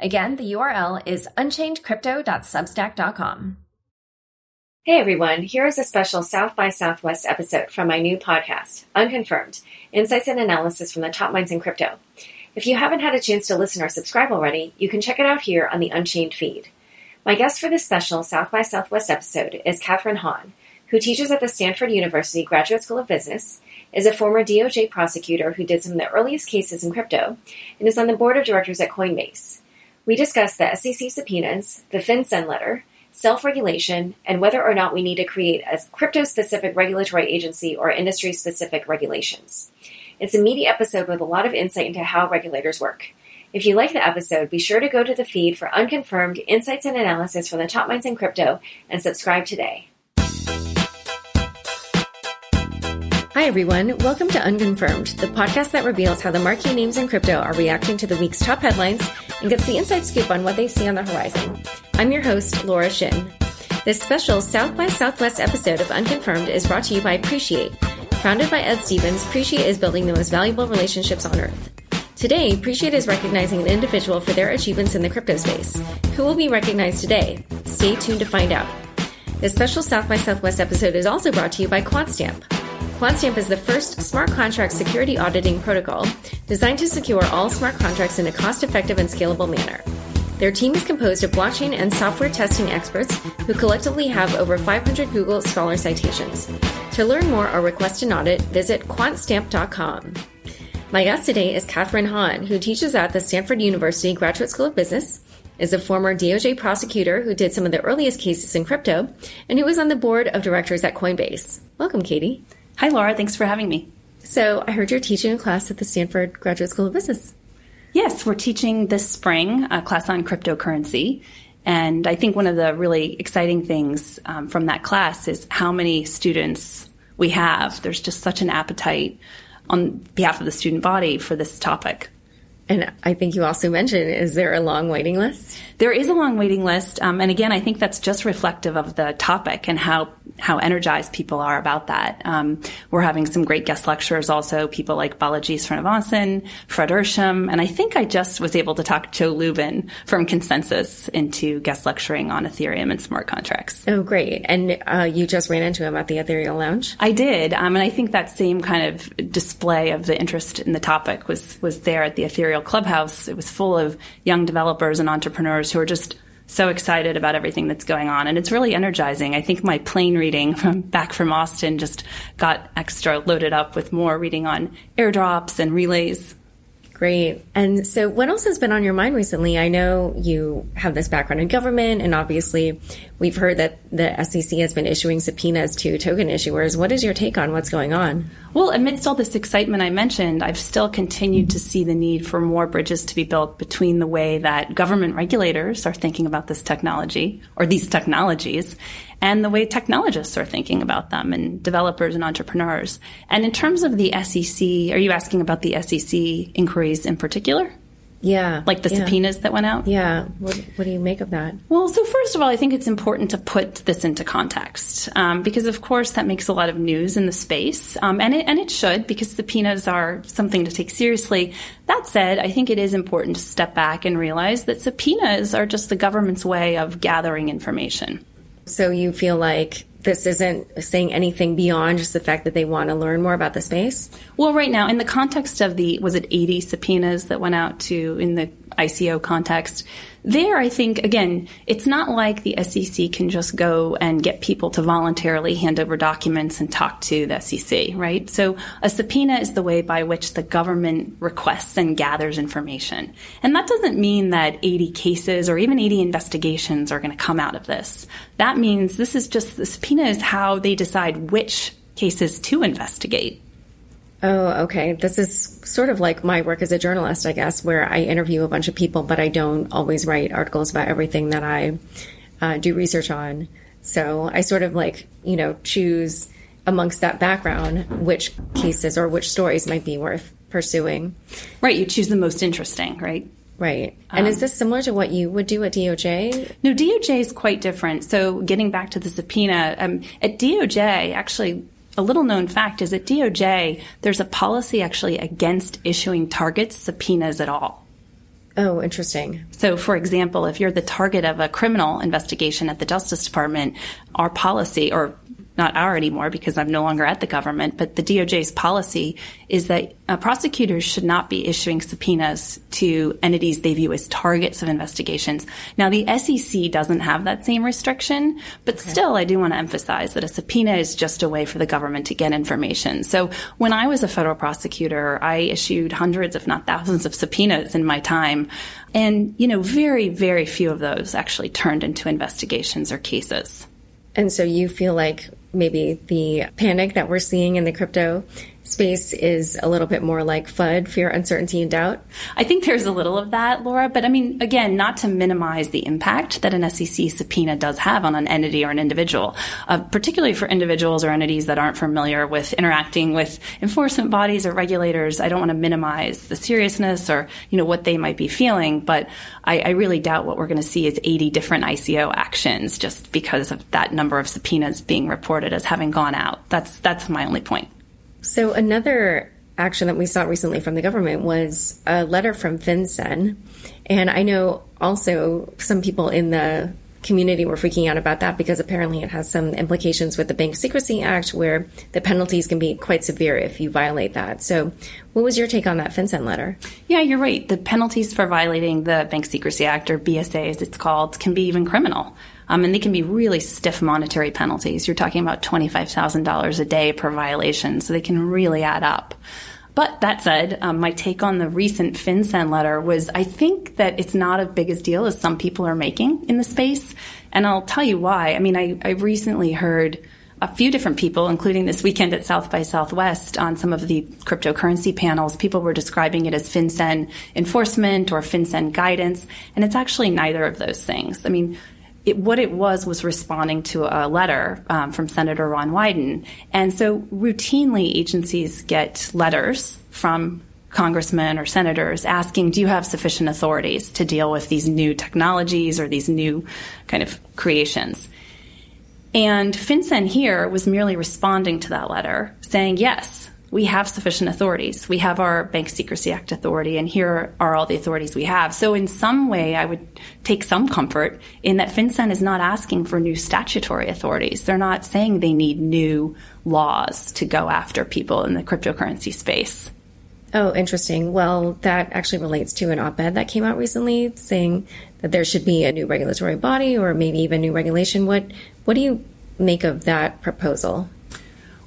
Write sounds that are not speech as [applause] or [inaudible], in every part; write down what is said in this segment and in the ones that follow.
Again, the URL is unchainedcrypto.substack.com. Hey everyone, here is a special South by Southwest episode from my new podcast, Unconfirmed Insights and Analysis from the Top Minds in Crypto. If you haven't had a chance to listen or subscribe already, you can check it out here on the Unchained feed. My guest for this special South by Southwest episode is Kathryn Haun, who teaches at the Stanford University Graduate School of Business, is a former DOJ prosecutor who did some of the earliest cases in crypto, and is on the board of directors at Coinbase. We discuss the SEC subpoenas, the FinCEN letter, self regulation, and whether or not we need to create a crypto specific regulatory agency or industry specific regulations. It's a meaty episode with a lot of insight into how regulators work. If you like the episode, be sure to go to the feed for unconfirmed insights and analysis from the top minds in crypto and subscribe today. Hi, everyone. Welcome to Unconfirmed, the podcast that reveals how the marquee names in crypto are reacting to the week's top headlines and gets the inside scoop on what they see on the horizon. I'm your host, Laura Shin. This special South by Southwest episode of Unconfirmed is brought to you by Appreciate. Founded by Ed Stevens, Appreciate is building the most valuable relationships on earth. Today, Appreciate is recognizing an individual for their achievements in the crypto space. Who will be recognized today? Stay tuned to find out. This special South by Southwest episode is also brought to you by QuantStamp. QuantStamp is the first smart contract security auditing protocol designed to secure all smart contracts in a cost effective and scalable manner. Their team is composed of blockchain and software testing experts who collectively have over 500 Google Scholar citations. To learn more or request an audit, visit quantstamp.com. My guest today is Kathryn Haun, who teaches at the Stanford University Graduate School of Business, is a former DOJ prosecutor who did some of the earliest cases in crypto, and who was on the board of directors at Coinbase. Welcome, Katie. Hi, Laura. Thanks for having me. So, I heard you're teaching a class at the Stanford Graduate School of Business. Yes, we're teaching this spring a class on cryptocurrency. And I think one of the really exciting things um, from that class is how many students we have. There's just such an appetite on behalf of the student body for this topic. And I think you also mentioned, is there a long waiting list? There is a long waiting list. Um, and again, I think that's just reflective of the topic and how, how energized people are about that. Um, we're having some great guest lecturers also, people like Balaji Srinivasan, Fred Ehrsam, and I think I just was able to talk Joe Lubin from ConsenSys into guest lecturing on Ethereum and smart contracts. Oh, great. And uh, you just ran into him at the Ethereal Lounge? I did. Um, and I think that same kind of display of the interest in the topic was, was there at the Ethereal Clubhouse. It was full of young developers and entrepreneurs who are just so excited about everything that's going on. And it's really energizing. I think my plane reading from back from Austin just got extra loaded up with more reading on airdrops and relays. Great. And so, what else has been on your mind recently? I know you have this background in government, and obviously, we've heard that the SEC has been issuing subpoenas to token issuers. What is your take on what's going on? Well, amidst all this excitement I mentioned, I've still continued to see the need for more bridges to be built between the way that government regulators are thinking about this technology or these technologies and the way technologists are thinking about them and developers and entrepreneurs. And in terms of the SEC, are you asking about the SEC inquiries in particular? Yeah. Like the yeah. subpoenas that went out? Yeah. What, what, do you make of that? Well, so first of all, I think it's important to put this into context um, because, of course, that makes a lot of news in the space. Um, and, it, and it should because subpoenas are something to take seriously. That said, I think it is important to step back and realize that subpoenas are just the government's way of gathering information. So you feel like this isn't saying anything beyond just the fact that they want to learn more about the space? Well, right now, in the context of the, was it 80 subpoenas that went out to, in the ICO context, there, I think, again, it's not like the SEC can just go and get people to voluntarily hand over documents and talk to the SEC, right? So a subpoena is the way by which the government requests and gathers information. And that doesn't mean that 80 cases or even 80 investigations are going to come out of this. That means this is just, the subpoena is how they decide which cases to investigate. Oh, okay. This is sort of like my work as a journalist, I guess, where I interview a bunch of people, but I don't always write articles about everything that I uh, do research on. So I sort of like, you know, choose amongst that background which cases or which stories might be worth pursuing. Right. You choose the most interesting, right? Right. And um, is this similar to what you would do at DOJ? No, DOJ is quite different. So getting back to the subpoena, um, at DOJ, actually, a little known fact is at DOJ, there's a policy actually against issuing targets subpoenas at all. Oh, interesting. So, for example, if you're the target of a criminal investigation at the Justice Department, our policy, or not our anymore because I'm no longer at the government, but the DOJ's policy is that uh, prosecutors should not be issuing subpoenas to entities they view as targets of investigations. Now, the SEC doesn't have that same restriction, but okay. still, I do want to emphasize that a subpoena is just a way for the government to get information. So when I was a federal prosecutor, I issued hundreds, if not thousands, of subpoenas in my time. And, you know, very, very few of those actually turned into investigations or cases. And so you feel like maybe the panic that we're seeing in the crypto space is a little bit more like FUD, fear, uncertainty, and doubt? I think there's a little of that, Laura. But I mean, again, not to minimize the impact that an SEC subpoena does have on an entity or an individual, uh, particularly for individuals or entities that aren't familiar with interacting with enforcement bodies or regulators. I don't want to minimize the seriousness or, you know, what they might be feeling, but I, I really doubt what we're going to see is 80 different ICO actions just because of that number of subpoenas being reported as having gone out. That's, that's my only point. So another action that we saw recently from the government was a letter from FinCEN. And I know also some people in the community were freaking out about that because apparently it has some implications with the Bank Secrecy Act where the penalties can be quite severe if you violate that. So, what was your take on that FinCEN letter? Yeah, you're right. The penalties for violating the Bank Secrecy Act, or BSA as it's called, can be even criminal. Um, and they can be really stiff monetary penalties. You're talking about $25,000 a day per violation, so they can really add up. But that said, um, my take on the recent FinCEN letter was I think that it's not as big a deal as some people are making in the space. And I'll tell you why. I mean, I, I recently heard a few different people, including this weekend at South by Southwest on some of the cryptocurrency panels, people were describing it as FinCEN enforcement or FinCEN guidance, and it's actually neither of those things. I mean, it, what it was was responding to a letter um, from Senator Ron Wyden. And so routinely agencies get letters from congressmen or senators asking, do you have sufficient authorities to deal with these new technologies or these new kind of creations? And FinCEN here was merely responding to that letter saying, yes, we have sufficient authorities. We have our Bank Secrecy Act authority, and here are all the authorities we have. So, in some way, I would take some comfort in that FinCEN is not asking for new statutory authorities. They're not saying they need new laws to go after people in the cryptocurrency space. Oh, interesting. Well, that actually relates to an op ed that came out recently saying that there should be a new regulatory body or maybe even new regulation. What, what do you make of that proposal?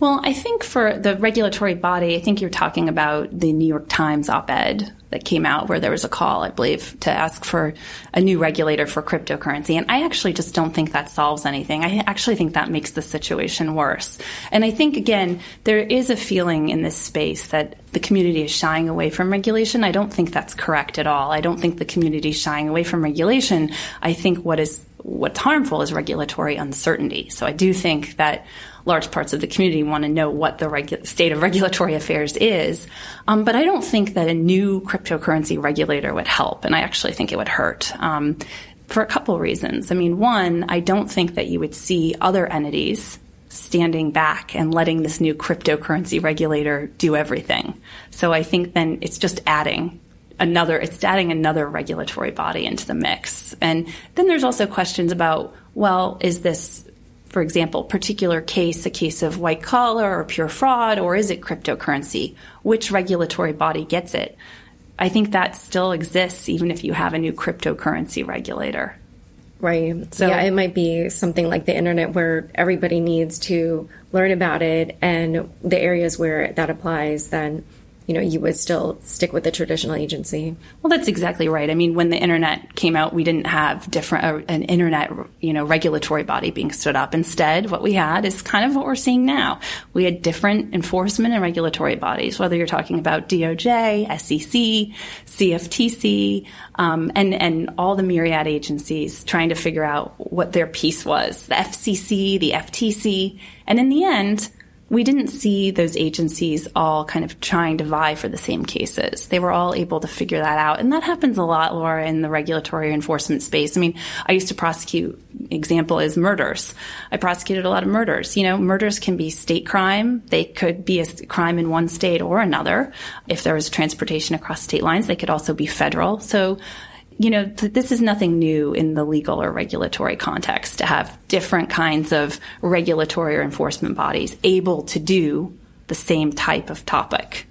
Well, I think for the regulatory body, I think you're talking about the New York Times op ed that came out where there was a call, I believe, to ask for a new regulator for cryptocurrency. And I actually just don't think that solves anything. I actually think that makes the situation worse. And I think, again, there is a feeling in this space that the community is shying away from regulation. I don't think that's correct at all. I don't think the community is shying away from regulation. I think what is what's harmful is regulatory uncertainty. So I do think that large parts of the community want to know what the regu- state of regulatory affairs is. Um, but I don't think that a new cryptocurrency regulator would help, and I actually think it would hurt. Um, for a couple of reasons. I mean, one, I don't think that you would see other entities standing back and letting this new cryptocurrency regulator do everything. So I think then it's just adding another, it's adding another regulatory body into the mix. And then there's also questions about, well, is this for example, particular case a case of white collar or pure fraud, or is it cryptocurrency? Which regulatory body gets it? I think that still exists even if you have a new cryptocurrency regulator. Right. So, yeah, it might be something like the internet where everybody needs to learn about it, and the areas where that applies, then you know, you would still stick with the traditional agency. Well, that's exactly right. I mean, when the internet came out, we didn't have different uh, an internet, you know, regulatory body being stood up. Instead, what we had is kind of what we're seeing now. We had different enforcement and regulatory bodies, whether you're talking about DOJ, SEC, CFTC, um, and and all the myriad agencies trying to figure out what their piece was. The FCC, the FTC, and in the end we didn't see those agencies all kind of trying to vie for the same cases. They were all able to figure that out. And that happens a lot, Laura, in the regulatory enforcement space. I mean, I used to prosecute, example is murders. I prosecuted a lot of murders. You know, murders can be state crime. They could be a crime in one state or another. If there was transportation across state lines, they could also be federal. So you know, th- this is nothing new in the legal or regulatory context to have different kinds of regulatory or enforcement bodies able to do the same type of topic.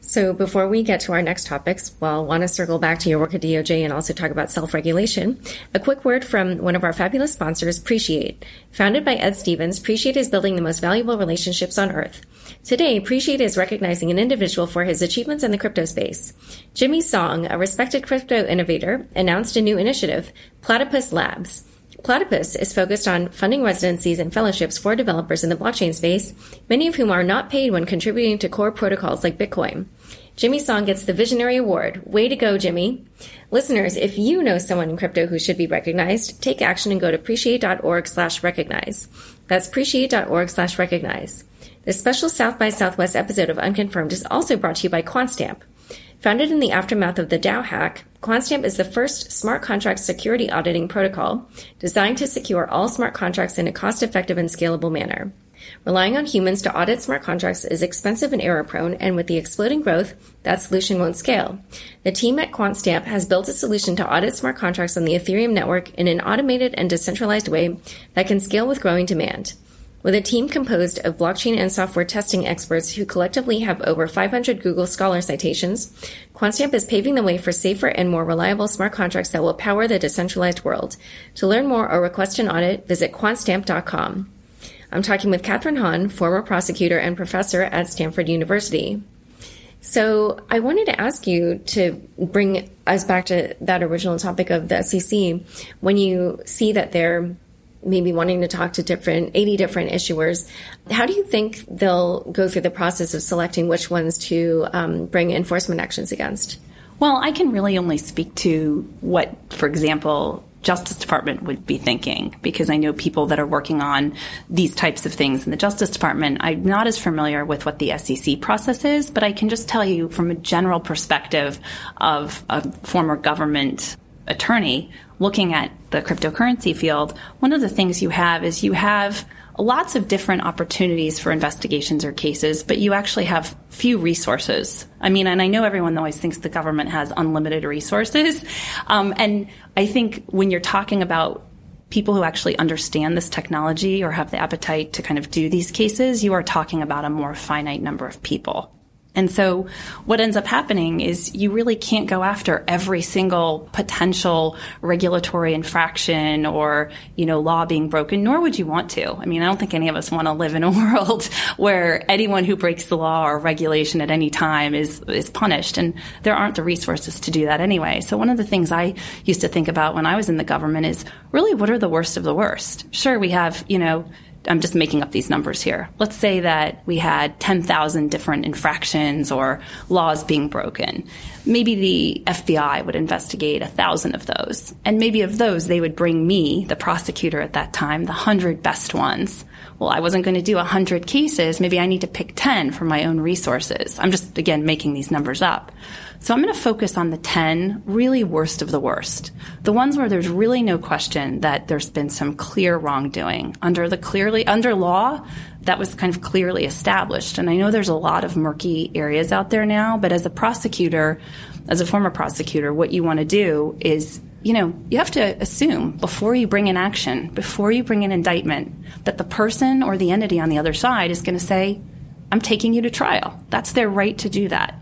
So before we get to our next topics, well, want to circle back to your work at DOJ and also talk about self-regulation. A quick word from one of our fabulous sponsors, Appreciate. Founded by Ed Stevens, Appreciate is building the most valuable relationships on earth. Today, Appreciate is recognizing an individual for his achievements in the crypto space. Jimmy Song, a respected crypto innovator, announced a new initiative, Platypus Labs. Platypus is focused on funding residencies and fellowships for developers in the blockchain space, many of whom are not paid when contributing to core protocols like Bitcoin. Jimmy Song gets the Visionary Award. Way to go, Jimmy. Listeners, if you know someone in crypto who should be recognized, take action and go to appreciate.org slash recognize. That's appreciate.org slash recognize. This special South by Southwest episode of Unconfirmed is also brought to you by Quantstamp. Founded in the aftermath of the DAO hack, Quantstamp is the first smart contract security auditing protocol designed to secure all smart contracts in a cost effective and scalable manner. Relying on humans to audit smart contracts is expensive and error prone, and with the exploding growth, that solution won't scale. The team at Quantstamp has built a solution to audit smart contracts on the Ethereum network in an automated and decentralized way that can scale with growing demand. With a team composed of blockchain and software testing experts who collectively have over 500 Google Scholar citations, Quantstamp is paving the way for safer and more reliable smart contracts that will power the decentralized world. To learn more or request an audit, visit quantstamp.com. I'm talking with Kathryn Haun, former prosecutor and professor at Stanford University. So I wanted to ask you to bring us back to that original topic of the SEC. When you see that they're maybe wanting to talk to different 80 different issuers how do you think they'll go through the process of selecting which ones to um, bring enforcement actions against well i can really only speak to what for example Justice Department would be thinking because I know people that are working on these types of things in the Justice Department. I'm not as familiar with what the SEC process is, but I can just tell you from a general perspective of a former government attorney looking at the cryptocurrency field, one of the things you have is you have lots of different opportunities for investigations or cases, but you actually have few resources. I mean, and I know everyone always thinks the government has unlimited resources. [laughs] Um, and I think when you're talking about people who actually understand this technology or have the appetite to kind of do these cases, you are talking about a more finite number of people. And so what ends up happening is you really can't go after every single potential regulatory infraction or, you know, law being broken, nor would you want to. I mean, I don't think any of us want to live in a [laughs] world where anyone who breaks the law or regulation at any time is, is punished. And there aren't the resources to do that anyway. So one of the things I used to think about when I was in the government is really what are the worst of the worst? Sure, we have, you know, I'm just making up these numbers here. Let's say that we had 10,000 different infractions or laws being broken. Maybe the FBI would investigate a thousand of those. And maybe of those, they would bring me, the prosecutor at that time, the hundred best ones. Well, I wasn't going to do a hundred cases. Maybe I need to pick 10 from my own resources. I'm just, again, making these numbers up. So I'm going to focus on the 10 really worst of the worst. The ones where there's really no question that there's been some clear wrongdoing under the clearly, under law that was kind of clearly established. And I know there's a lot of murky areas out there now, but as a prosecutor, as a former prosecutor, what you want to do is you know, you have to assume before you bring an action, before you bring an indictment, that the person or the entity on the other side is going to say, I'm taking you to trial. That's their right to do that.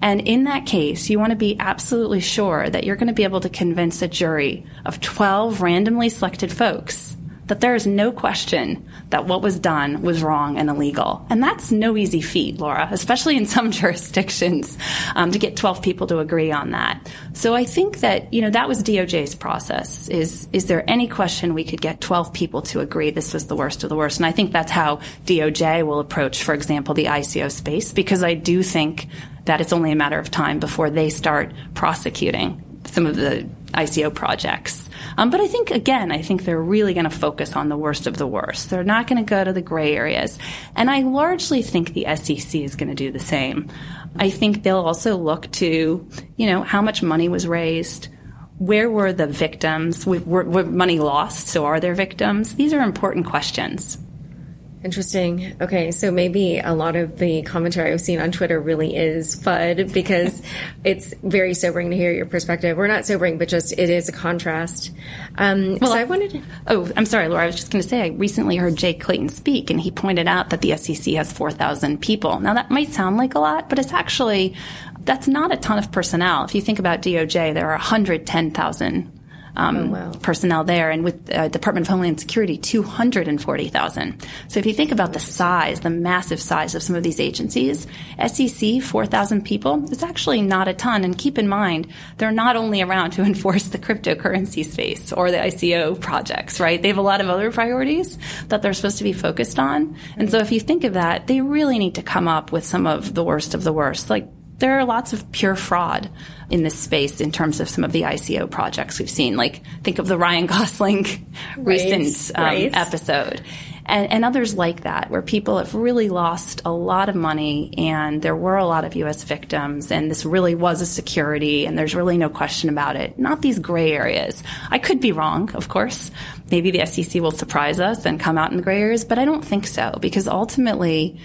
And in that case, you want to be absolutely sure that you're going to be able to convince a jury of 12 randomly selected folks that there is no question that what was done was wrong and illegal. And that's no easy feat, Laura, especially in some [laughs] jurisdictions, um, to get 12 people to agree on that. So I think that, you know, that was DOJ's process. Is, is there any question we could get 12 people to agree this was the worst of the worst? And I think that's how DOJ will approach, for example, the ICO space, because I do think that it's only a matter of time before they start prosecuting some of the ICO projects. Um, but I think, again, I think they're really going to focus on the worst of the worst. They're not going to go to the gray areas. And I largely think the SEC is going to do the same. I think they'll also look to, you know, how much money was raised, where were the victims, were, were money lost, so are there victims? These are important questions. Interesting. Okay, so maybe a lot of the commentary I've seen on Twitter really is FUD because [laughs] it's very sobering to hear your perspective. We're not sobering, but just it is a contrast. Um, well, so I wanted. To- oh, I'm sorry, Laura. I was just going to say I recently heard Jay Clayton speak, and he pointed out that the SEC has 4,000 people. Now that might sound like a lot, but it's actually that's not a ton of personnel. If you think about DOJ, there are 110,000 um, oh, wow. personnel there, and with uh, Department of Homeland Security, 240,000. So if you think about the size, the massive size of some of these agencies, SEC, 4,000 people, it's actually not a ton. And keep in mind, they're not only around to [laughs] enforce the cryptocurrency space or the ICO projects, right? They have a lot of other priorities that they're supposed to be focused on. And so if you think of that, they really need to come up with some of the worst of the worst. Like there are lots of pure fraud in this space in terms of some of the ICO projects we've seen. Like, think of the Ryan Gosling [laughs] right, recent um, right. episode. And, and, others like that, where people have really lost a lot of money and there were a lot of U.S. victims and this really was a security and there's really no question about it. Not these gray areas. I could be wrong, of course. Maybe the SEC will surprise us and come out in the gray areas, but I don't think so because ultimately,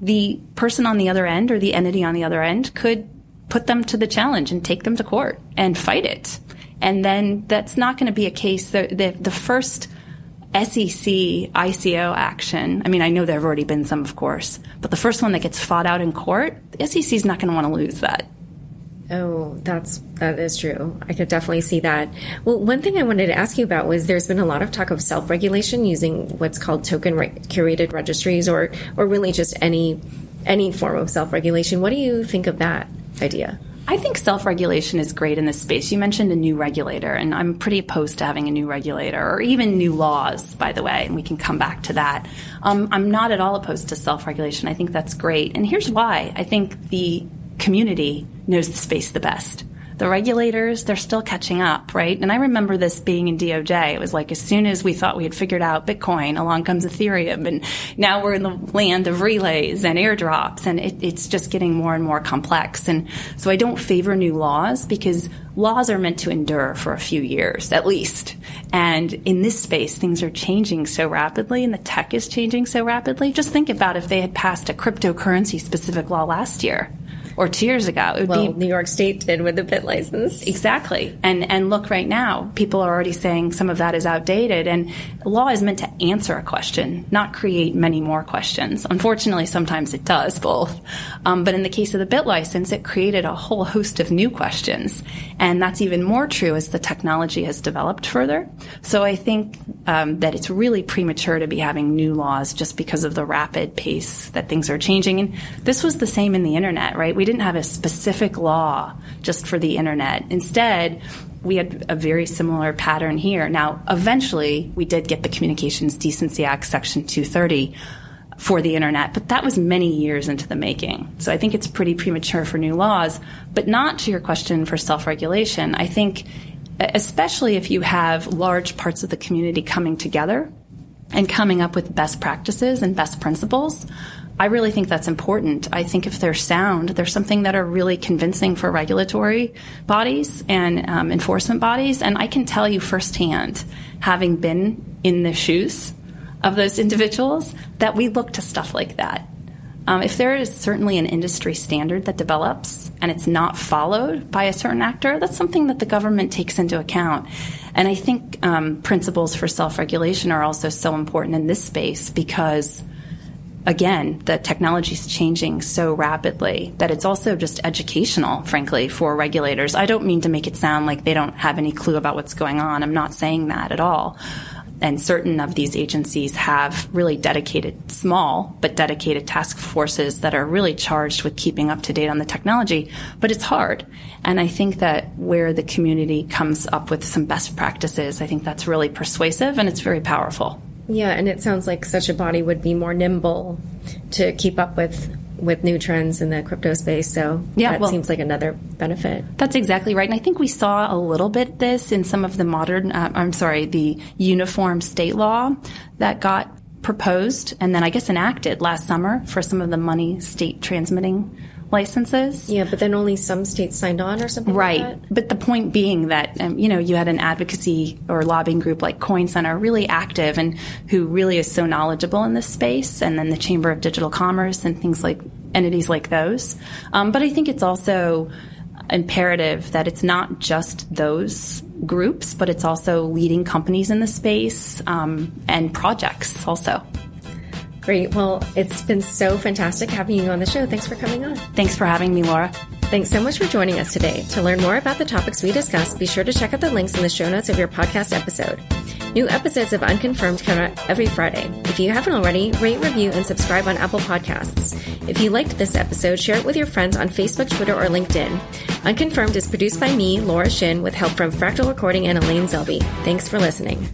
the person on the other end or the entity on the other end could put them to the challenge and take them to court and fight it. And then that's not going to be a case. The, the, the first SEC ICO action, I mean, I know there have already been some, of course, but the first one that gets fought out in court, the SEC is not going to want to lose that. Oh, that's that is true. I could definitely see that. Well, one thing I wanted to ask you about was there's been a lot of talk of self-regulation using what's called token re- curated registries, or or really just any any form of self-regulation. What do you think of that idea? I think self regulation is great in this space. You mentioned a new regulator, and I'm pretty opposed to having a new regulator or even new laws, by the way, and we can come back to that. Um, I'm not at all opposed to self regulation. I think that's great. And here's why I think the community knows the space the best the regulators, they're still catching up, right? And I remember this being in DOJ. It was like as soon as we thought we had figured out Bitcoin, along comes Ethereum. And now we're in the land of relays and airdrops, and it, it's just getting more and more complex. And so I don't favor new laws because laws are meant to endure for a few years at least. And in this space, things are changing so rapidly and the tech is changing so rapidly. Just think about if they had passed a cryptocurrency specific law last year or two years ago. It would well, be New York State did with the BitLicense. Exactly. And and look right now, people are already saying some of that is outdated and law is meant to answer a question, not create many more questions. Unfortunately, sometimes it does both. Um, but in the case of the BitLicense, it created a whole host of new questions. And that's even more true as the technology has developed further. So I think um, that it's really premature to be having new laws just because of the rapid pace that things are changing. And this was the same in the internet, right? We didn't have a specific law just for the internet. Instead, we had a very similar pattern here. Now, eventually, we did get the Communications Decency Act, Section 230 for the internet, but that was many years into the making. So I think it's pretty premature for new laws, but not to your question for self regulation. I think, especially if you have large parts of the community coming together and coming up with best practices and best principles, I really think that's important. I think if they're sound, they're something that are really convincing for regulatory bodies and um, enforcement bodies. And I can tell you firsthand, having been in the shoes of those individuals, that we look to stuff like that. Um, if there is certainly an industry standard that develops and it's not followed by a certain actor, that's something that the government takes into account. And I think um, principles for self regulation are also so important in this space because again, the technology is changing so rapidly that it's also just educational, frankly, for regulators. I don't mean to make it sound like they don't have any clue about what's going on. I'm not saying that at all. and certain of these agencies have really dedicated, small but dedicated task forces that are really charged with keeping up to date on the technology. But it's hard. And I think that where the community comes up with some best practices, I think that's really persuasive and it's very powerful. Yeah, and it sounds like such a body would be more nimble to keep up with with new trends in the crypto space. So yeah, that well, seems like another benefit. That's exactly right. And I think we saw a little bit this in some of the modern, uh, I'm sorry, the uniform state law that got proposed and then I guess enacted last summer for some of the money state transmitting licenses. Yeah, but then only some states signed on or something right. Like but the point being that, um, you know, you had an advocacy or lobbying group like Coin Center really active and who really is so knowledgeable in this space, and then the Chamber of Digital Commerce and things like entities like those. Um, but I think it's also imperative that it's not just those groups, but it's also leading companies in the space um, and projects also. Great. Well, it's been so fantastic having you on the show. Thanks for coming on. Thanks for having me, Laura. Thanks so much for joining us today. To learn more about the topics we discussed, be sure to check out the links in the show notes of your podcast episode. New episodes of Unconfirmed come out every Friday. If you haven't already, rate, review, and subscribe on Apple Podcasts. If you liked this episode, share it with your friends on Facebook, Twitter, or LinkedIn. Unconfirmed is produced by me, Laura Shin, with help from Fractal Recording and Elaine Zelby. Thanks for listening.